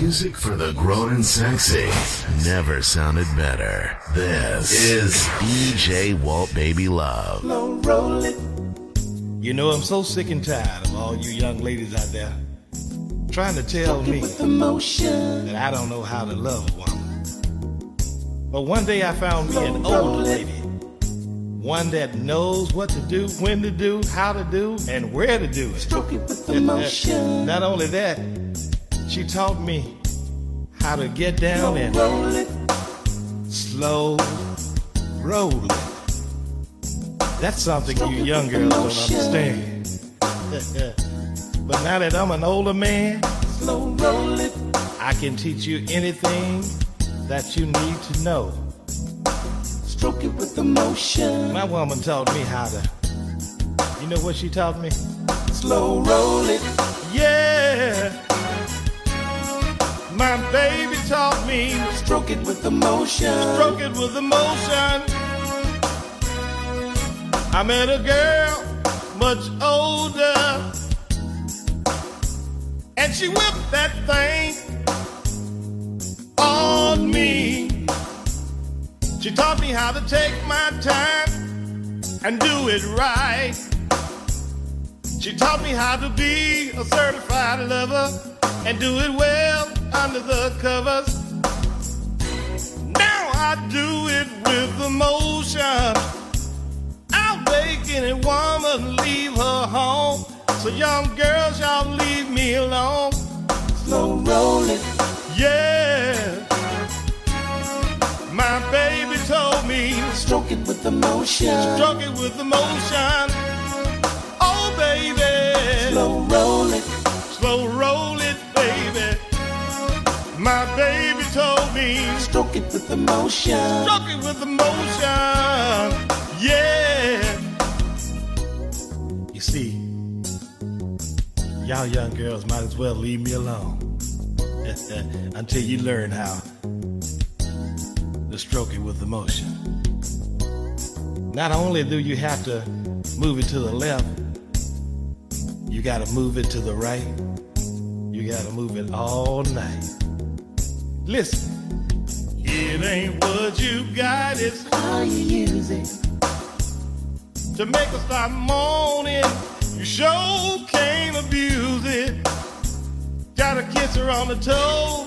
Music for the grown and sexy. Never sounded better. This is DJ Walt Baby Love. You know, I'm so sick and tired of all you young ladies out there trying to tell me that I don't know how to love a woman. But one day I found me an older lady. One that knows what to do, when to do, how to do, and where to do it. Not only that, she taught me how to get down and slow roll it. That's something you young girls don't understand. but now that I'm an older man, I can teach you anything that you need to know. Stroke it with emotion. My woman taught me how to. You know what she taught me? Slow roll it. Yeah. My baby taught me Stroke it with emotion. stroke it with emotion. I met a girl much older, and she whipped that thing on me. She taught me how to take my time and do it right. She taught me how to be a certified lover and do it well under the covers. Now I do it with emotion. I'll make any woman leave her home. So young girls, y'all leave me alone. Slow roll it. Yeah. My baby told me Stroke it with emotion. stroke it with emotion. Oh baby, Slow roll it. slow roll it, baby. My baby told me Stroke it with emotion. stroke it with emotion. Yeah. You see, y'all young girls might as well leave me alone until you learn how to stroke it with emotion. Not only do you have to move it to the left, you got to move it to the right. You got to move it all night. Listen. It ain't what you got, it's How you use it. to make her stop moaning. You sure can't abuse it. Gotta kiss her on the toe.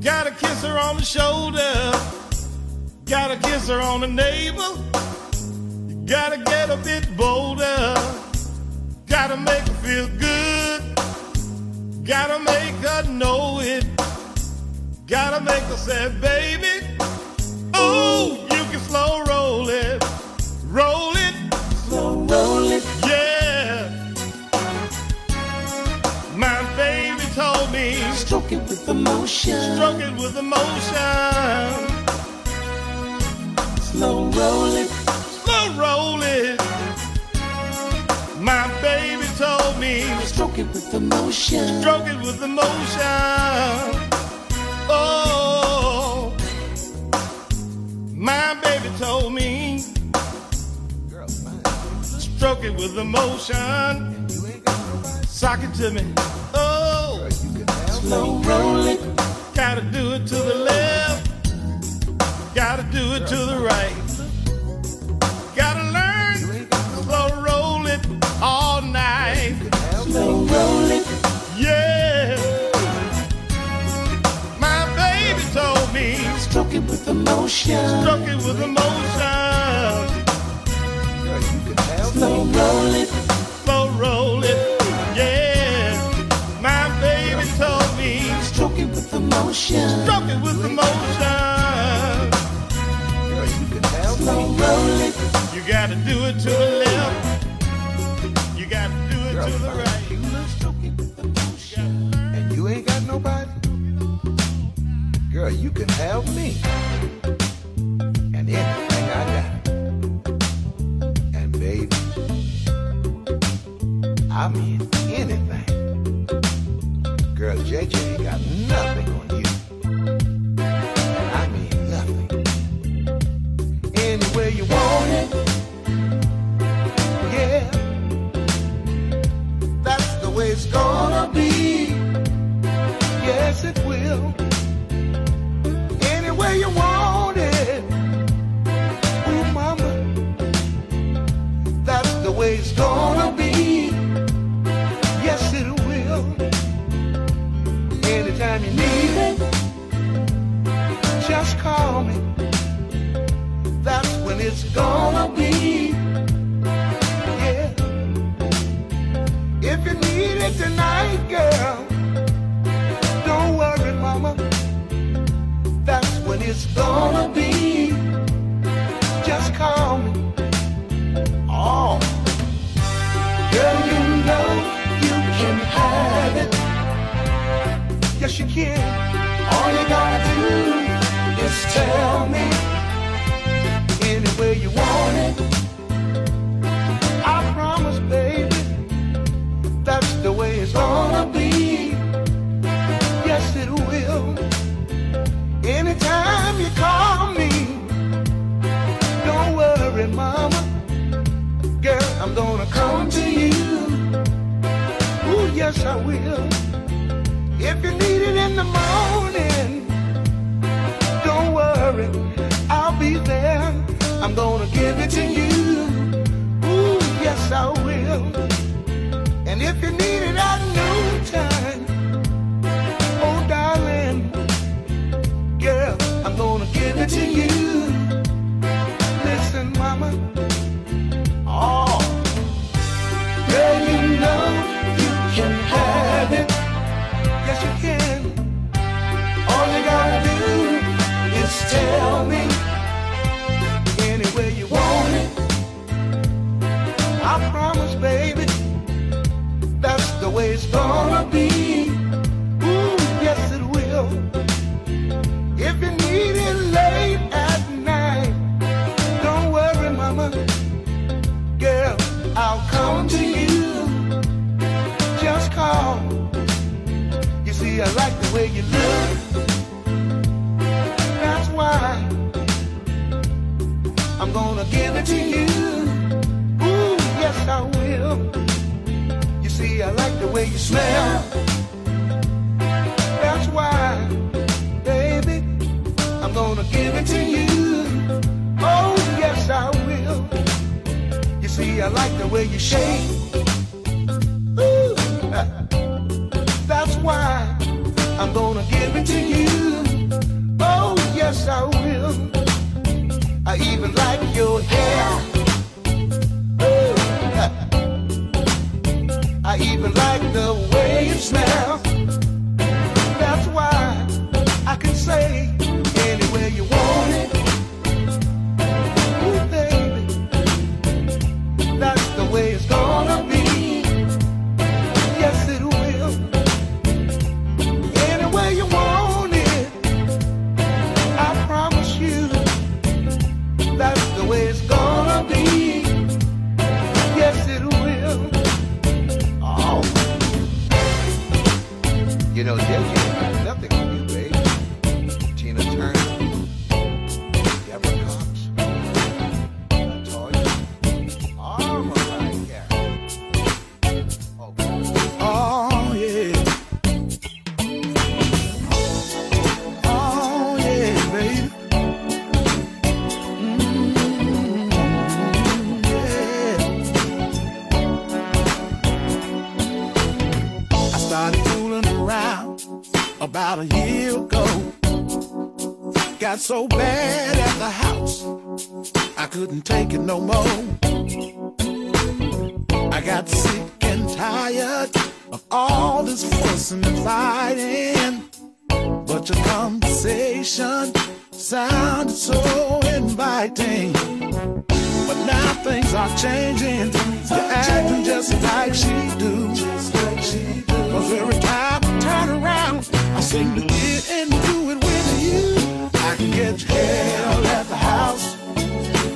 Gotta kiss her on the shoulder. Gotta kiss her on the navel. You gotta get a bit bolder. Gotta make her feel good. Gotta make her know it. Gotta make her say, baby, ooh, you can slow roll it. Roll it, Slow roll it. yeah. My baby told me, Stroke it with emotion. stroke it with emotion. Slow roll it. Slow roll it. My baby told me, Stroke it with emotion. stroke it with emotion. Oh, my baby told me, stroke it with emotion. Sock it to me. Oh, Slow roll it. gotta do it to the left. Gotta do it to the right. Stroke it with emotion. stroke it with emotion. Slow roll it. Slow roll it. Yeah. My baby told me, Stroke it with emotion. stroke it with emotion. Slow roll it. You gotta do it to the left. You gotta do it to the right. Stroke it with emotion. and you ain't got nobody, girl, you can have me I mean anything. Girl, JJ ain't got nothing on you. I mean nothing. Anywhere you want it, yeah. That's the way it's gonna be. Yes, it will. I like the way you smell. That's why, baby, I'm gonna give it to you. Oh, yes, I will. You see, I like the way you shake. Ooh, that's why I'm gonna give it to you. Oh, yes, I will. I even like your hair. Way Got so bad at the house, I couldn't take it no more. I got sick and tired of all this fussing and fighting. But your conversation sounded so inviting. But now things are changing. You're acting just like she do. Cause every time I turn around, I seem to get into. Can get hell at the house.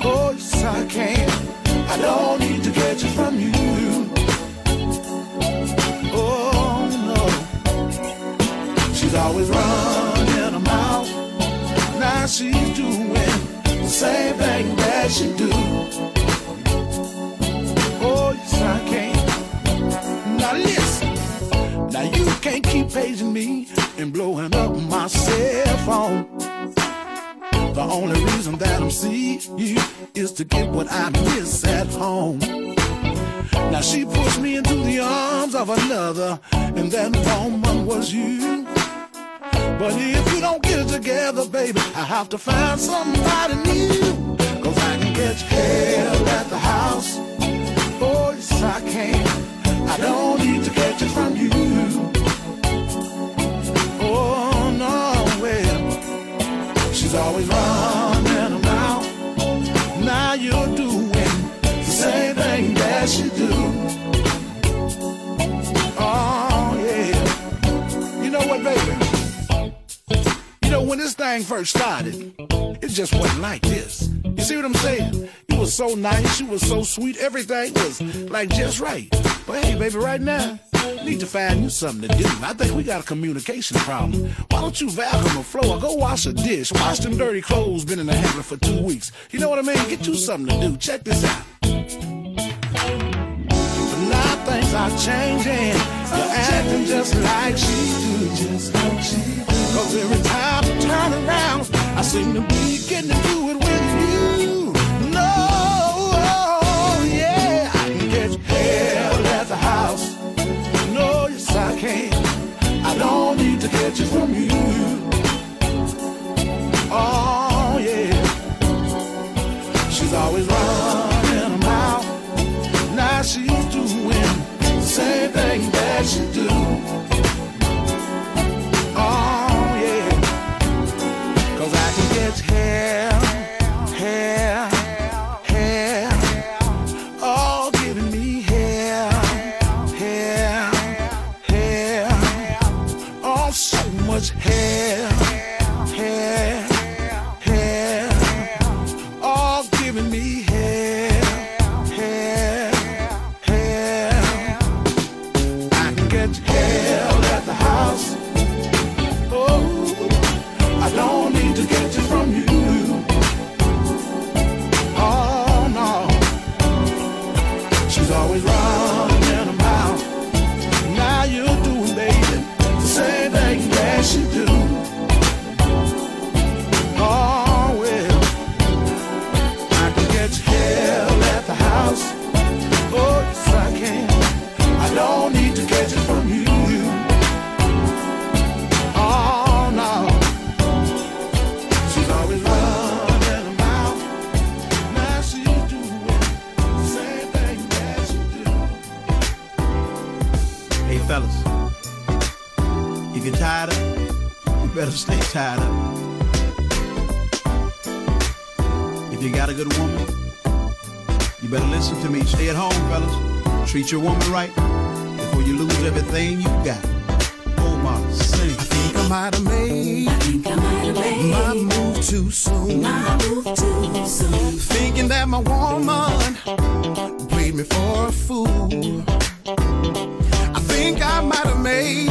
Oh, yes, I can. I don't need to get you from you. Oh, no. She's always running her mouth. Now she's doing the same thing that she do. Oh, yes, I can. Now listen. Now you can't keep paging me and blowing up my cell phone. The only reason that I'm seeing you is to get what I miss at home. Now she pushed me into the arms of another, and that woman was you. But if you don't get it together, baby, I have to find somebody new. Cause I can catch hell at the house. Oh, yes, I can. I don't need to catch it from you. She's always running when this thing first started, it just wasn't like this. You see what I'm saying? You was so nice, you was so sweet, everything was like just right. But hey, baby, right now, need to find you something to do. I think we got a communication problem. Why don't you vacuum the floor or go wash a dish? Wash them dirty clothes, been in the hamper for two weeks. You know what I mean? Get you something to do. Check this out. But now things are changing. You're acting just like she do. Just like she do. Cause every time I turn around, I seem to be getting to do it with you. No, oh, yeah, I can catch hell at the house. No, yes, I can. I don't need to catch it from you. You better stay tied up. If you got a good woman, you better listen to me. Stay at home, fellas. Treat your woman right before you lose everything you got. Oh, Omar, sing. I think I might have made my move too soon. Thinking that my woman played me for a fool. I think I might have made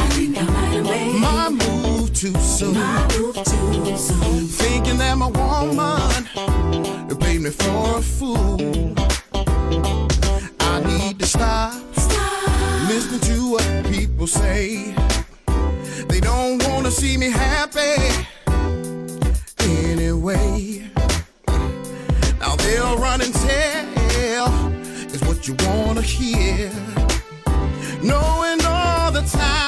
my move too soon. Thinking that my woman played me for a fool. I need to stop listening to what people say. They don't want to see me happy anyway. Now they'll run and tell is what you want to hear. Knowing all the time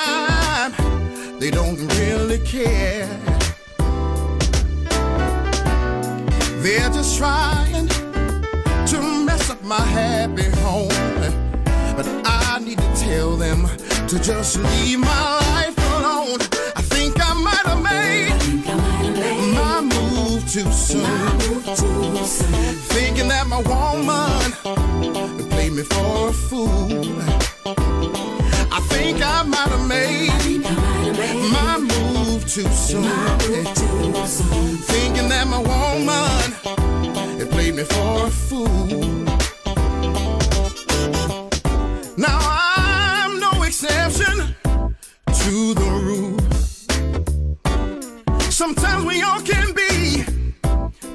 they don't really care. They're just trying to mess up my happy home. But I need to tell them to just leave my life alone. I think I might have made my move too soon. Thinking that my woman played me for a fool. I think I might have made my move too soon. Thinking that my woman played me for a fool. Now I'm no exception to the rule. Sometimes we all can be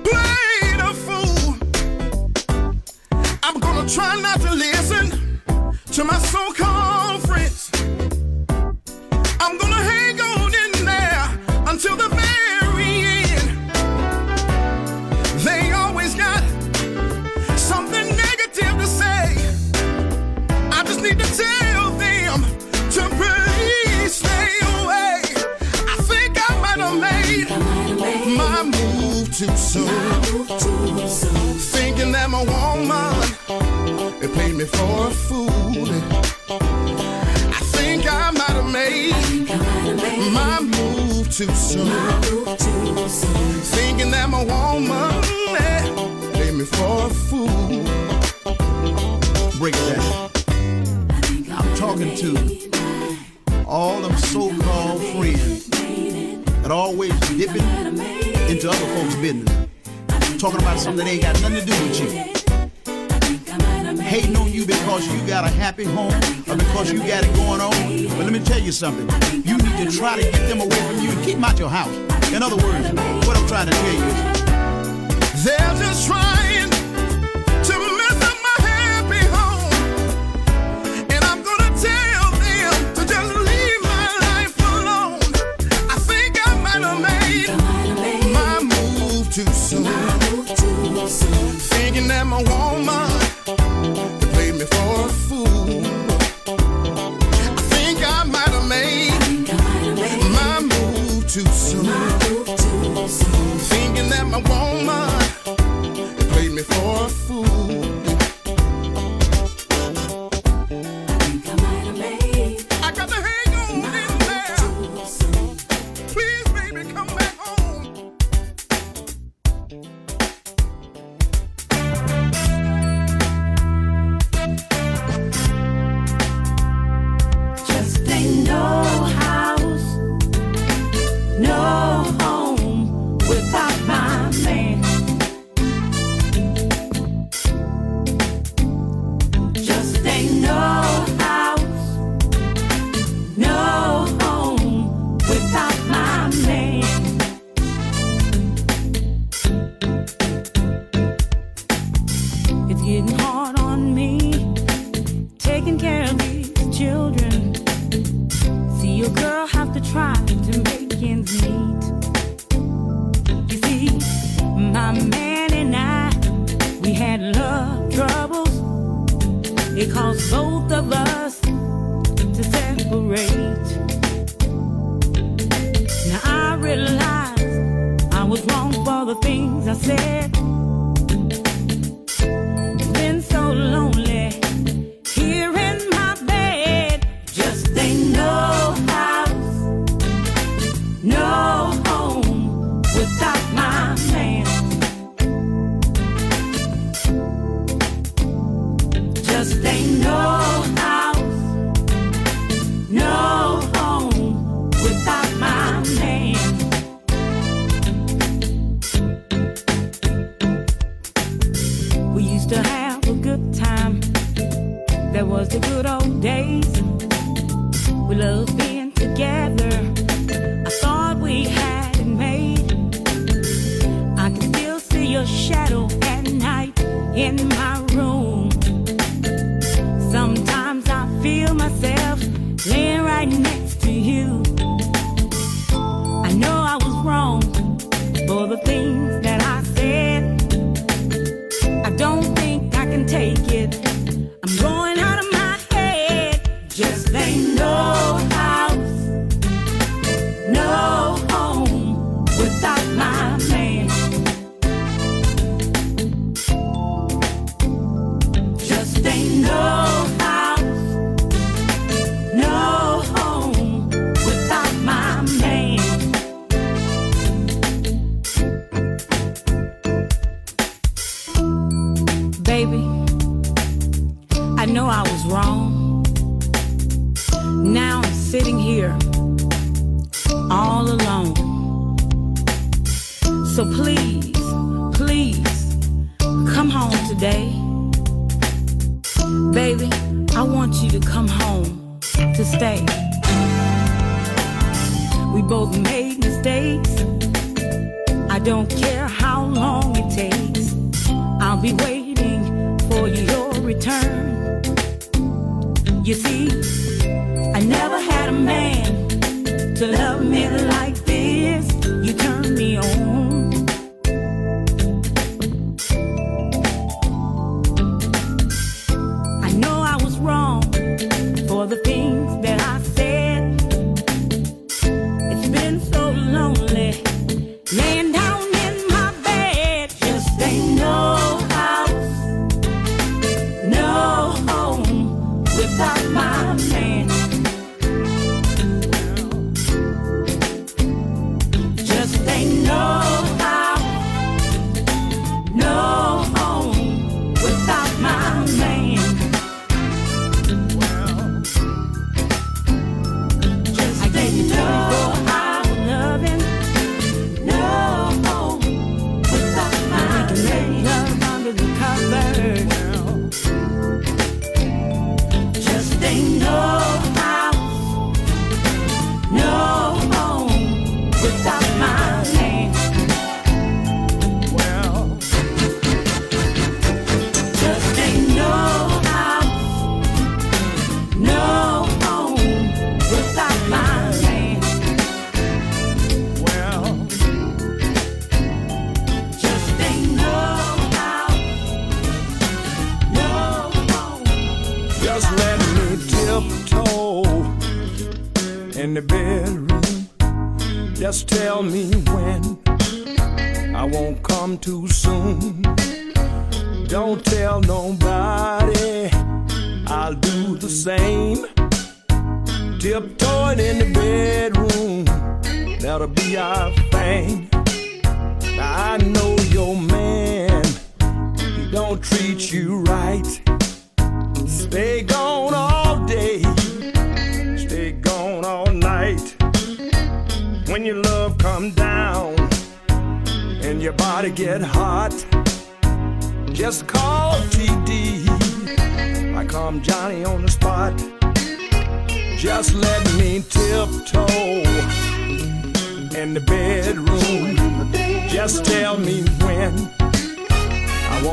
played a fool. I'm gonna try not to listen to my so-called friends. soon. Thinking that my woman, it played me for a fool. I think I might have made my move too soon. Thinking that my woman, paid me for a fool. Break it down. I'm talking to all them so-called friends that always dipping into other folks' business talking about something that ain't got nothing to do with you. Hating on you because you got a happy home or because you got it going on. But let me tell you something. You need to try to get them away from you and keep them out your house. In other words, what I'm trying to tell you is they're just trying. in my room.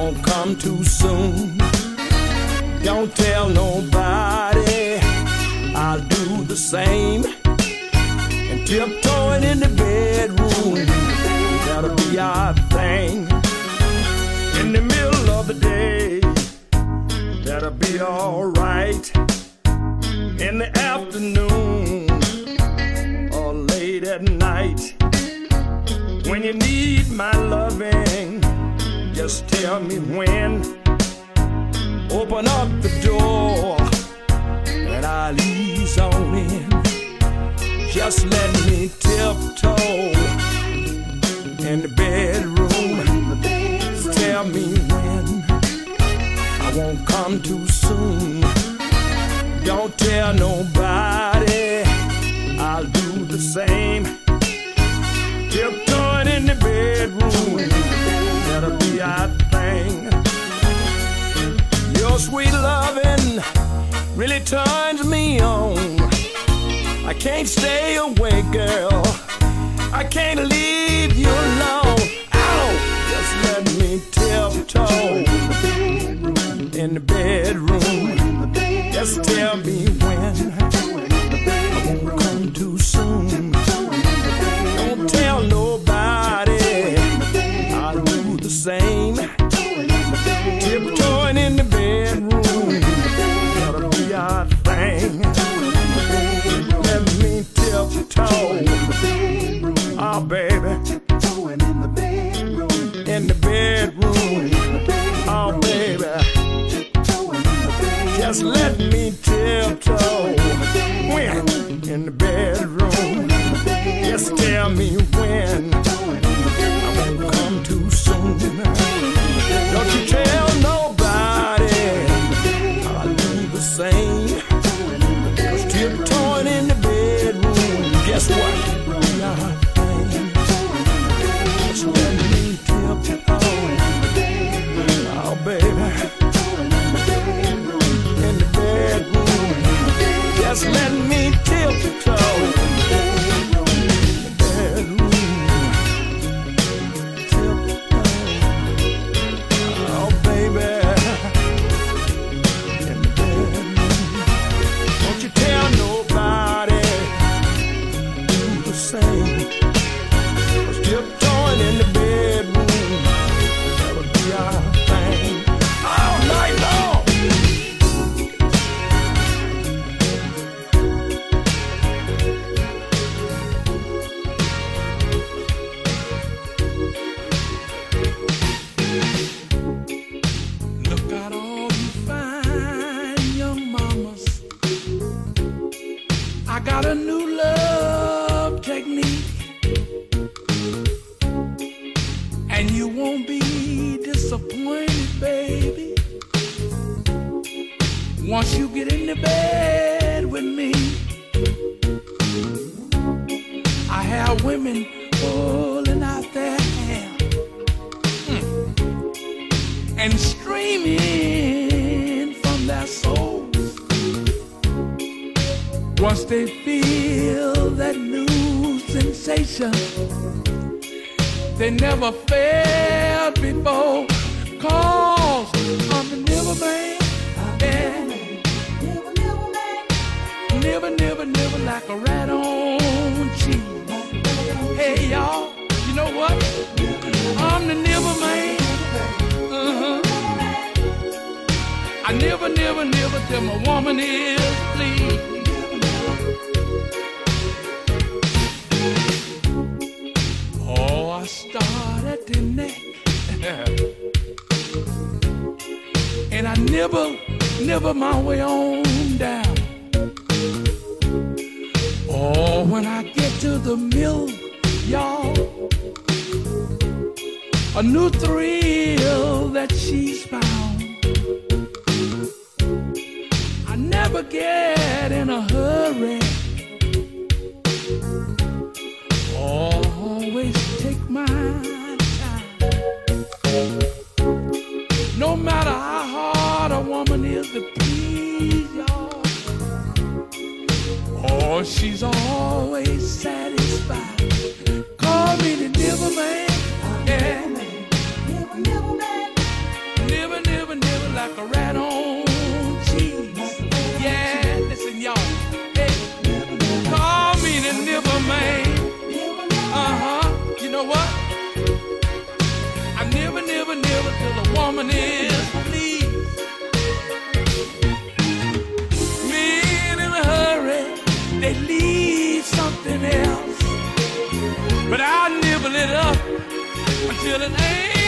I won't come too soon. Don't tell nobody. I'll do the same. And tiptoeing in the bedroom. That'll be our thing. In the middle of the day. That'll be alright. In the afternoon. Or late at night. When you need my loving, just tell me when. Open up the door and I'll ease on in. Just let me tiptoe in the bedroom. Tell me when. I won't come too soon. Don't tell nobody. I'll do the same tiptoeing in the bedroom. That'll be our thing. Your sweet loving really turns me on. I can't stay away, girl. I can't leave you alone. Ow! Just let me tiptoe in the bedroom. Just tell me when. Same. Tiptoeing in the bedroom. Gotta be our thing. Let me tiptoe. Oh, ah, baby. In the bedroom. Oh, baby. Just let me tiptoe. Felt before. Cause I'm the never man. Never, never, never like a rat on cheese. Hey y'all, you know what? I'm the never man. Uh-huh. I never, never, never tell my woman is please. I start at the neck, and I nibble, nibble my way on down. Oh, when I get to the mill, y'all, a new thrill that she's found. I never get in a hurry. Oh, always no matter how hard a woman is to please, y'all. Oh, she's always satisfied. Call me the nibble man. Nibble like a rat on But I'll nibble it up until it ain't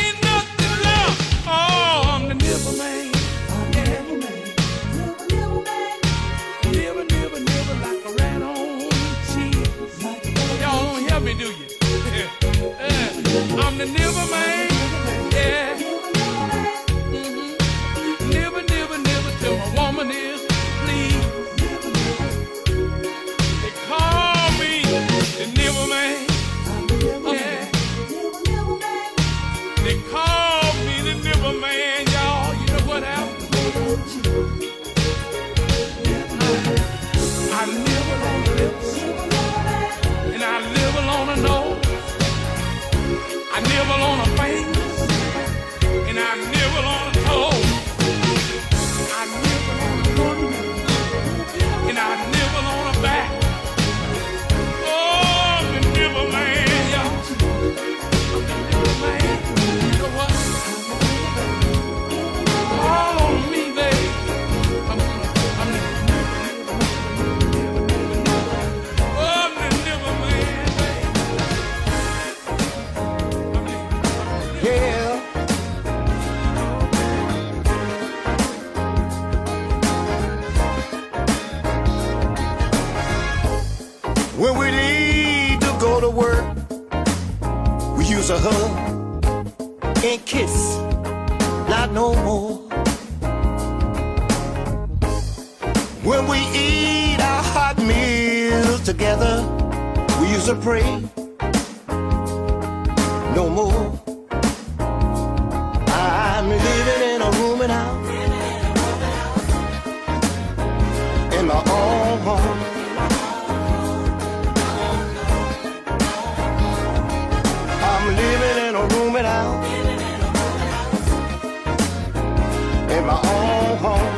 in my own home.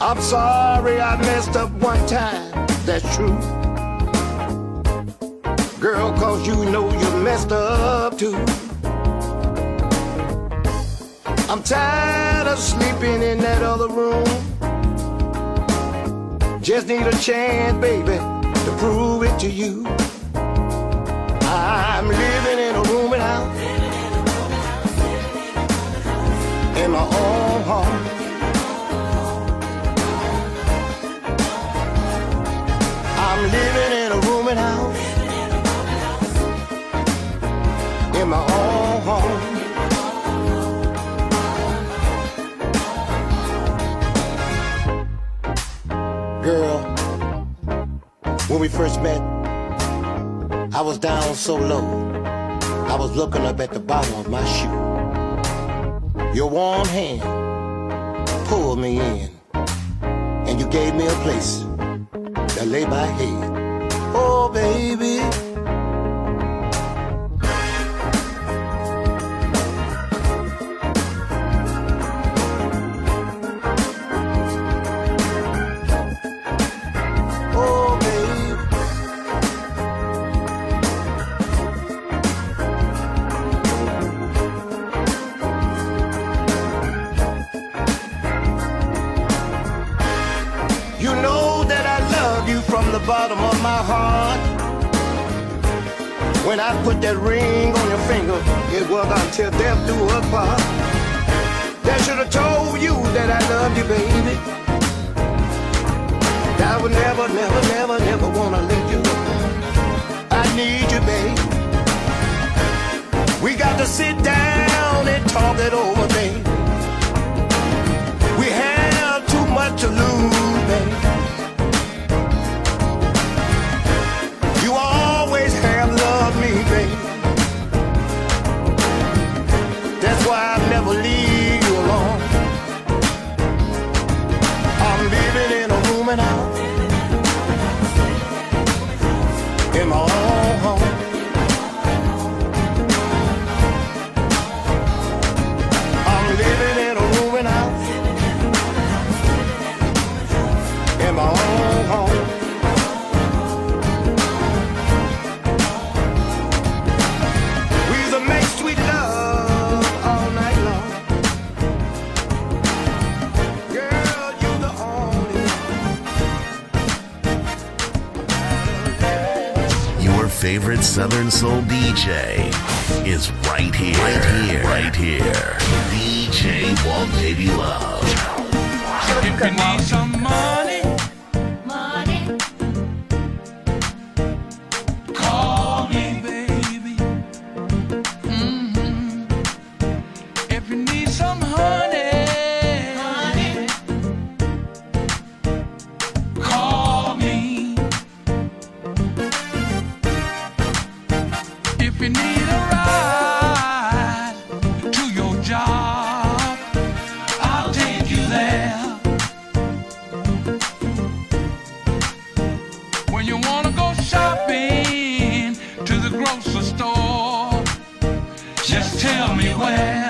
I'm sorry I messed up one time, that's true. Girl, cause you know you messed up too. I'm tired of sleeping in that other room. Just need a chance, baby, prove it to you. We first met, I was down so low. I was looking up at the bottom of my shoe. Your warm hand pulled me in, and you gave me a place to lay my head. Oh, baby. It was until death do us part. That should have told you that I loved you, baby. I would never, never, never, never wanna let you. I need you, babe. We got to sit down and talk it over, babe. favorite Southern Soul DJ is right here, right here, right here. DJ Walt Baby Love. You can. anywhere.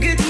Sweet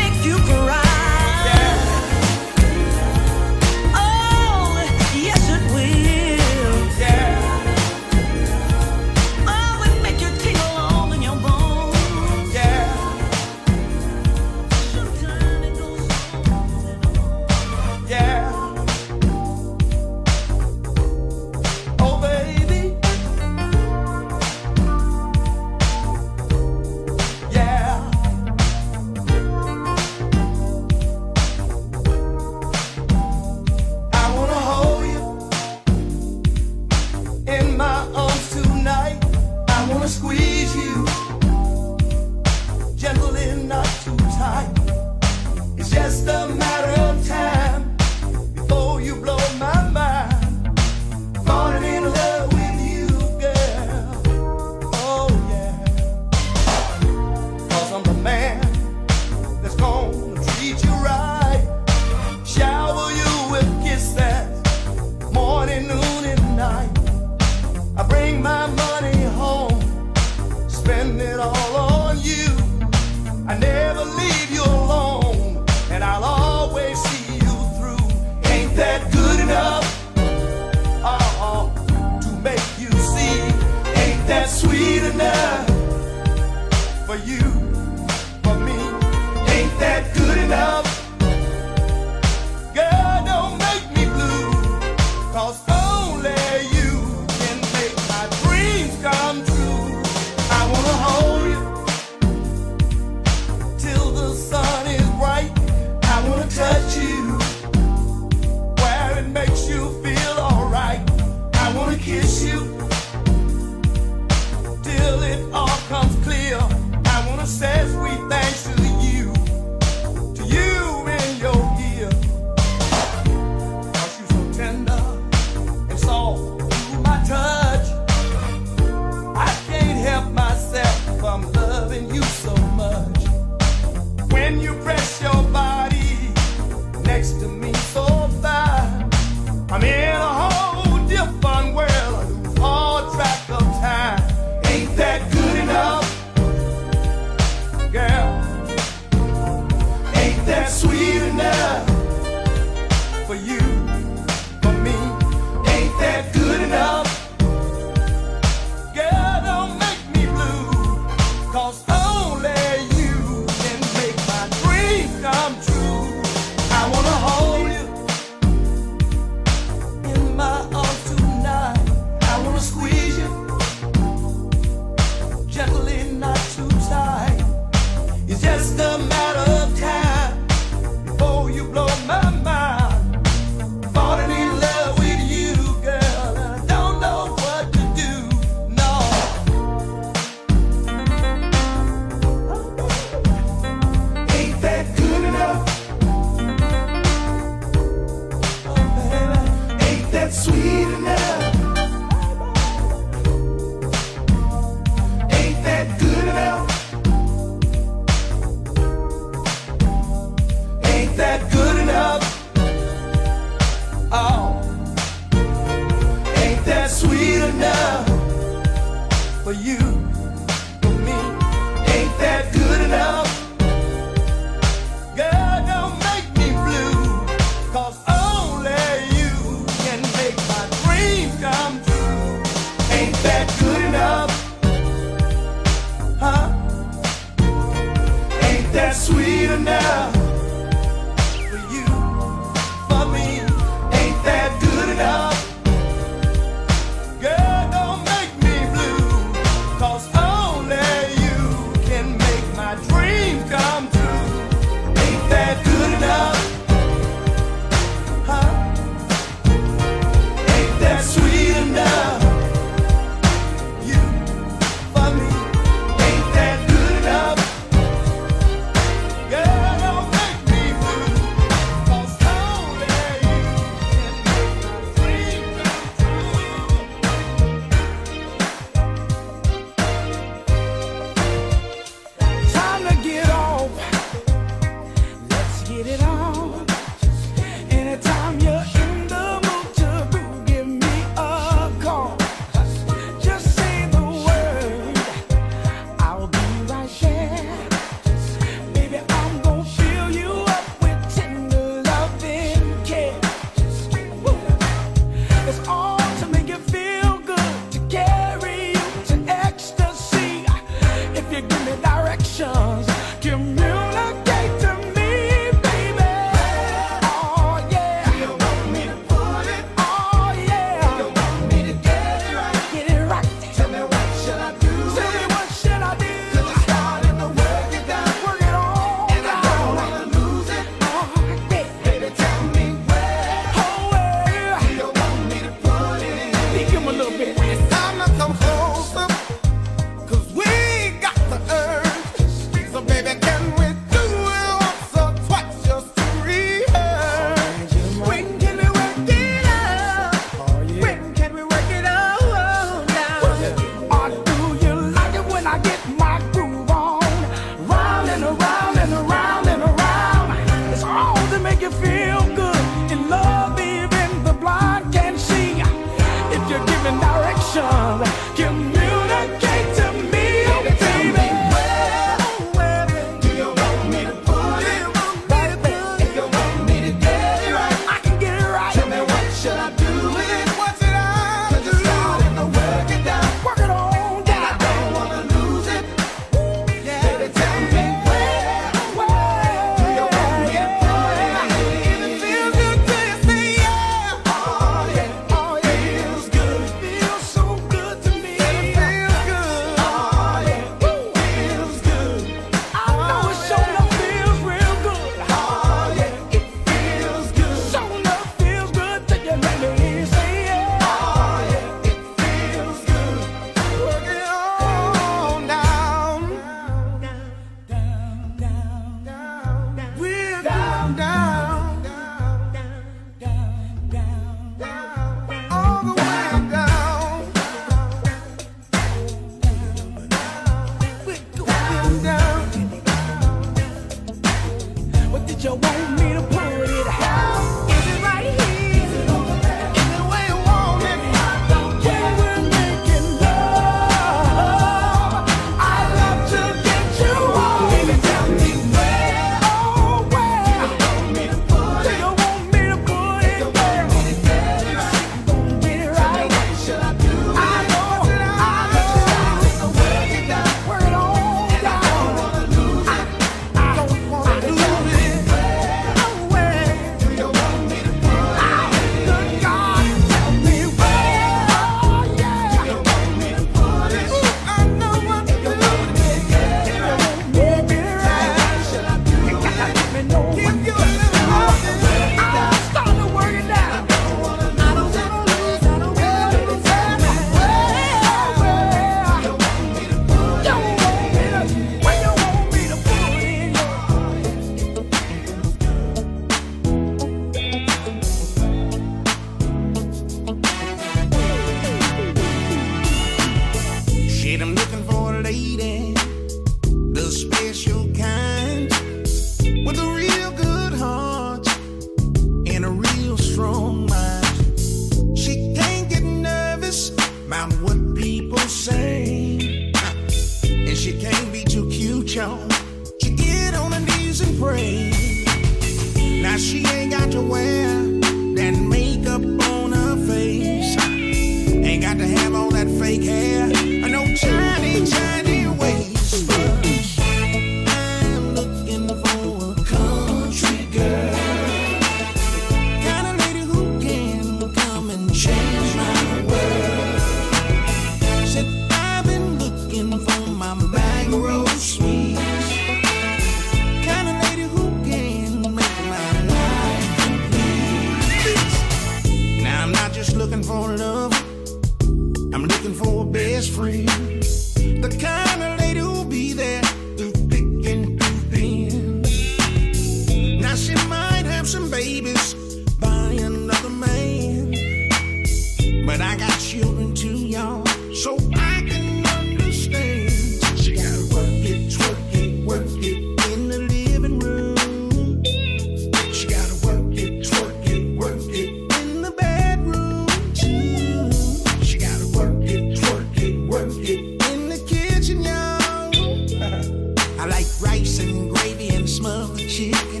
she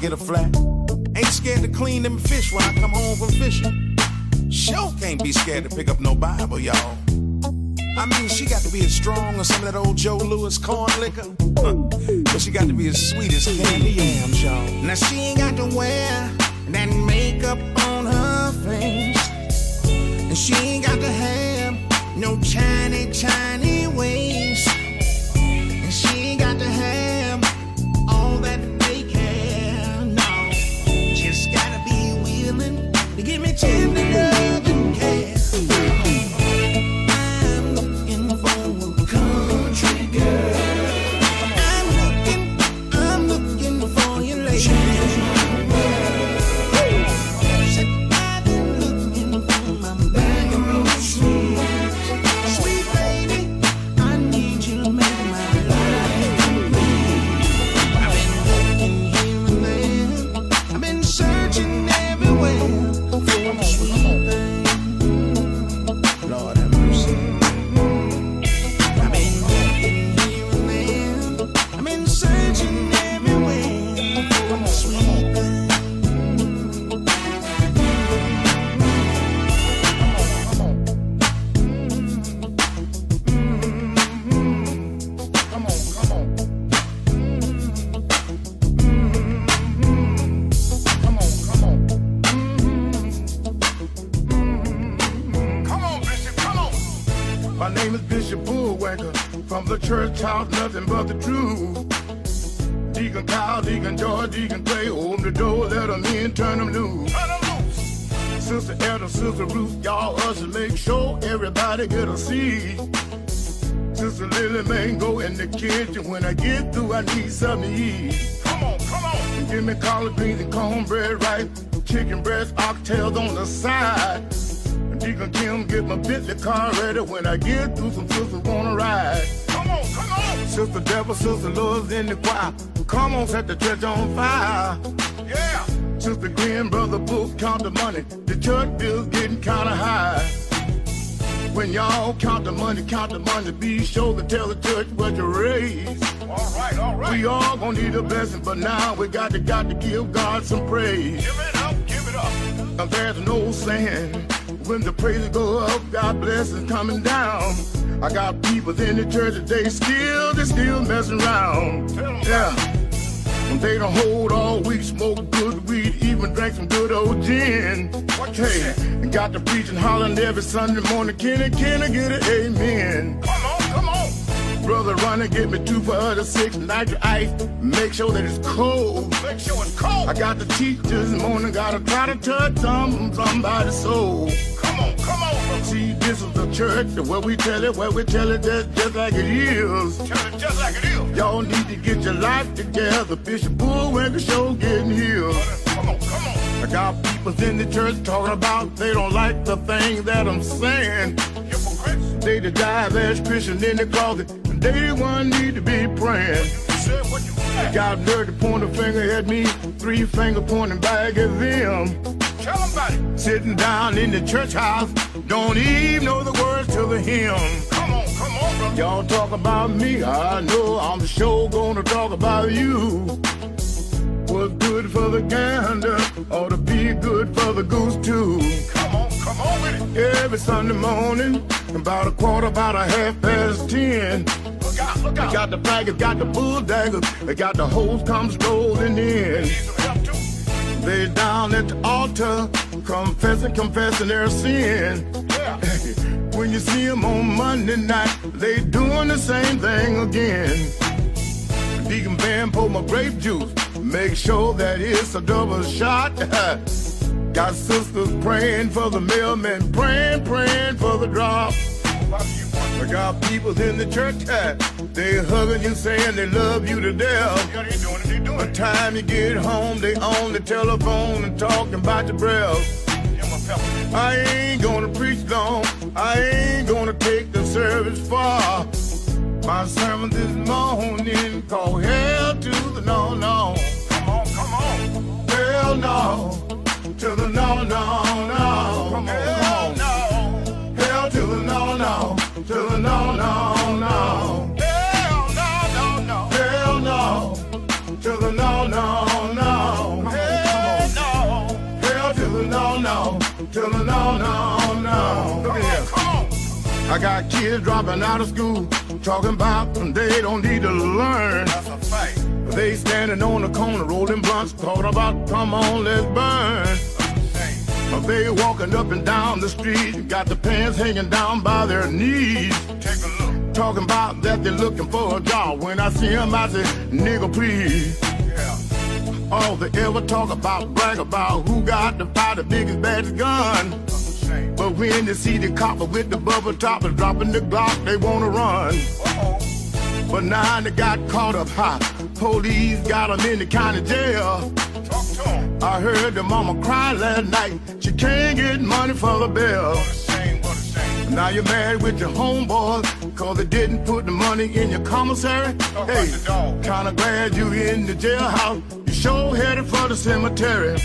get a flat. Ain't scared to clean them fish when I come home from fishing. Sure can't be scared to pick up no Bible, y'all. I mean, she got to be as strong as some of that old Joe Lewis corn liquor. but she got to be as sweet as candy yams, y'all. Now she ain't got to wear that makeup on her face. And she ain't got to have no shiny, shiny waist. Talk nothing but the truth. Deacon Kyle, Deacon George, Deacon Clay, open the door, let them in, turn them loose. Turn them loose. Sister Edna, Sister Ruth, y'all usher, make sure everybody get a seat. Sister Lily Mango in the kitchen, when I get through, I need something to eat. Come on, come on. Give me collard greens and cornbread right? chicken breast, oxtails on the side. Deacon Kim, get my Bentley car ready when I get through some food devil sisters, lords in the choir. Come on, set the church on fire. Yeah. Since the green brother book count the money, the church bill's getting kinda high. When y'all count the money, count the money, be sure to tell the church what you raise. All right, all right. We all gonna need a blessing, but now we got to got to give God some praise. Give it up, give it up. Now there's no saying when the praise go up, God bless coming down. I got people in the church that they still, they still messing around. Yeah. When they don't hold all week, smoke good weed, even drink some good old gin. Hey, and got the preaching hollering every Sunday morning, can I, can I get an amen? Come on, come on. Brother, run and get me two for other six, nitric ice, make sure that it's cold. Make sure it's cold. I got the teachers morning, gotta try to touch some, somebody's soul. Come on, come on. See, this is the church where we tell it, where we tell it just, just like it is. Tell it just like it is. Y'all need to get your life together. Bishop Bullwinkle Show getting healed. Come on, come on. I got people in the church talking about they don't like the thing that I'm saying. Hypocrites. They the diverse Christian in the closet, and they the one need to be praying. You said what you said. Got nerve to point a finger at me, three finger pointing back at them. Tell them. Sitting down in the church house, don't even know the words to the hymn. Come on, come on, brother. Y'all talk about me, I know I'm sure gonna talk about you. What's good for the gander ought to be good for the goose too. Come on, come on with it. Every Sunday morning, about a quarter, about a half past ten. Look out, look out. got the faggots, got the bull daggers, they got the hoes come strolling in. They down at the altar, confessing, confessing their sin. Yeah. When you see them on Monday night, they doing the same thing again. Deacon Van pour my grape juice, make sure that it's a double shot. Got sisters praying for the mailman, praying, praying for the drop. What do you want? I got people in the church, they hugging you, saying they love you to death. Yeah, they doing it, they doing By it. the time you get home, they on the telephone and talking about your breath. Give them a pepper. I ain't gonna preach long. I ain't gonna take the service far. My sermon this morning called Hell to the No No. Come on, come on. Hell no. To the no no no. Come on, Hell To the no no no. Hell no, no, no. Hell no. To the no no no. Hell no. Hell to the no no. To the no no no. Look at here. I got kids dropping out of school, talking about they don't need to learn. That's a fact. They standing on the corner rolling blunts, talking about come on, let's burn. They walking up and down the street, got the pants hanging down by their knees, Take a look. talking about that they're looking for a job. When I see them, I say, nigga, please. Yeah. All they ever talk about, brag about who got the fire, the biggest, baddest gun. That's a shame. But when they see the copper with the bubble top and dropping the Glock, they wanna run. Uh-oh. But now they got caught up high. Police got them in the county jail. Him. I heard the mama cry last night. She can't get money for the bill. Now you're married with your homeboys, cause they didn't put the money in your commissary. Hey, kinda glad you in the jailhouse. You sure headed for the cemetery.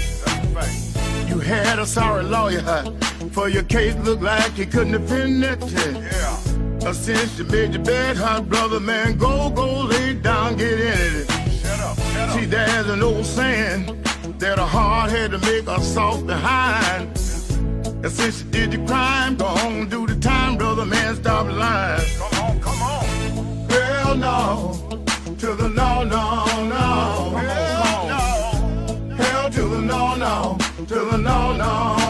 You had a sorry lawyer for your case, looked like he couldn't defend it. Yeah. Since you made your bed, hot brother, man, go, go, lay down, get in it. Shut up, shut See, up. there's an old saying that a hard head to make a soft behind. And since you did the crime, go on, do the time, brother, man, stop lying. Come on, come on. Hell no, to the no, no, no. Hell no. Hell to the no, no, to the no, no.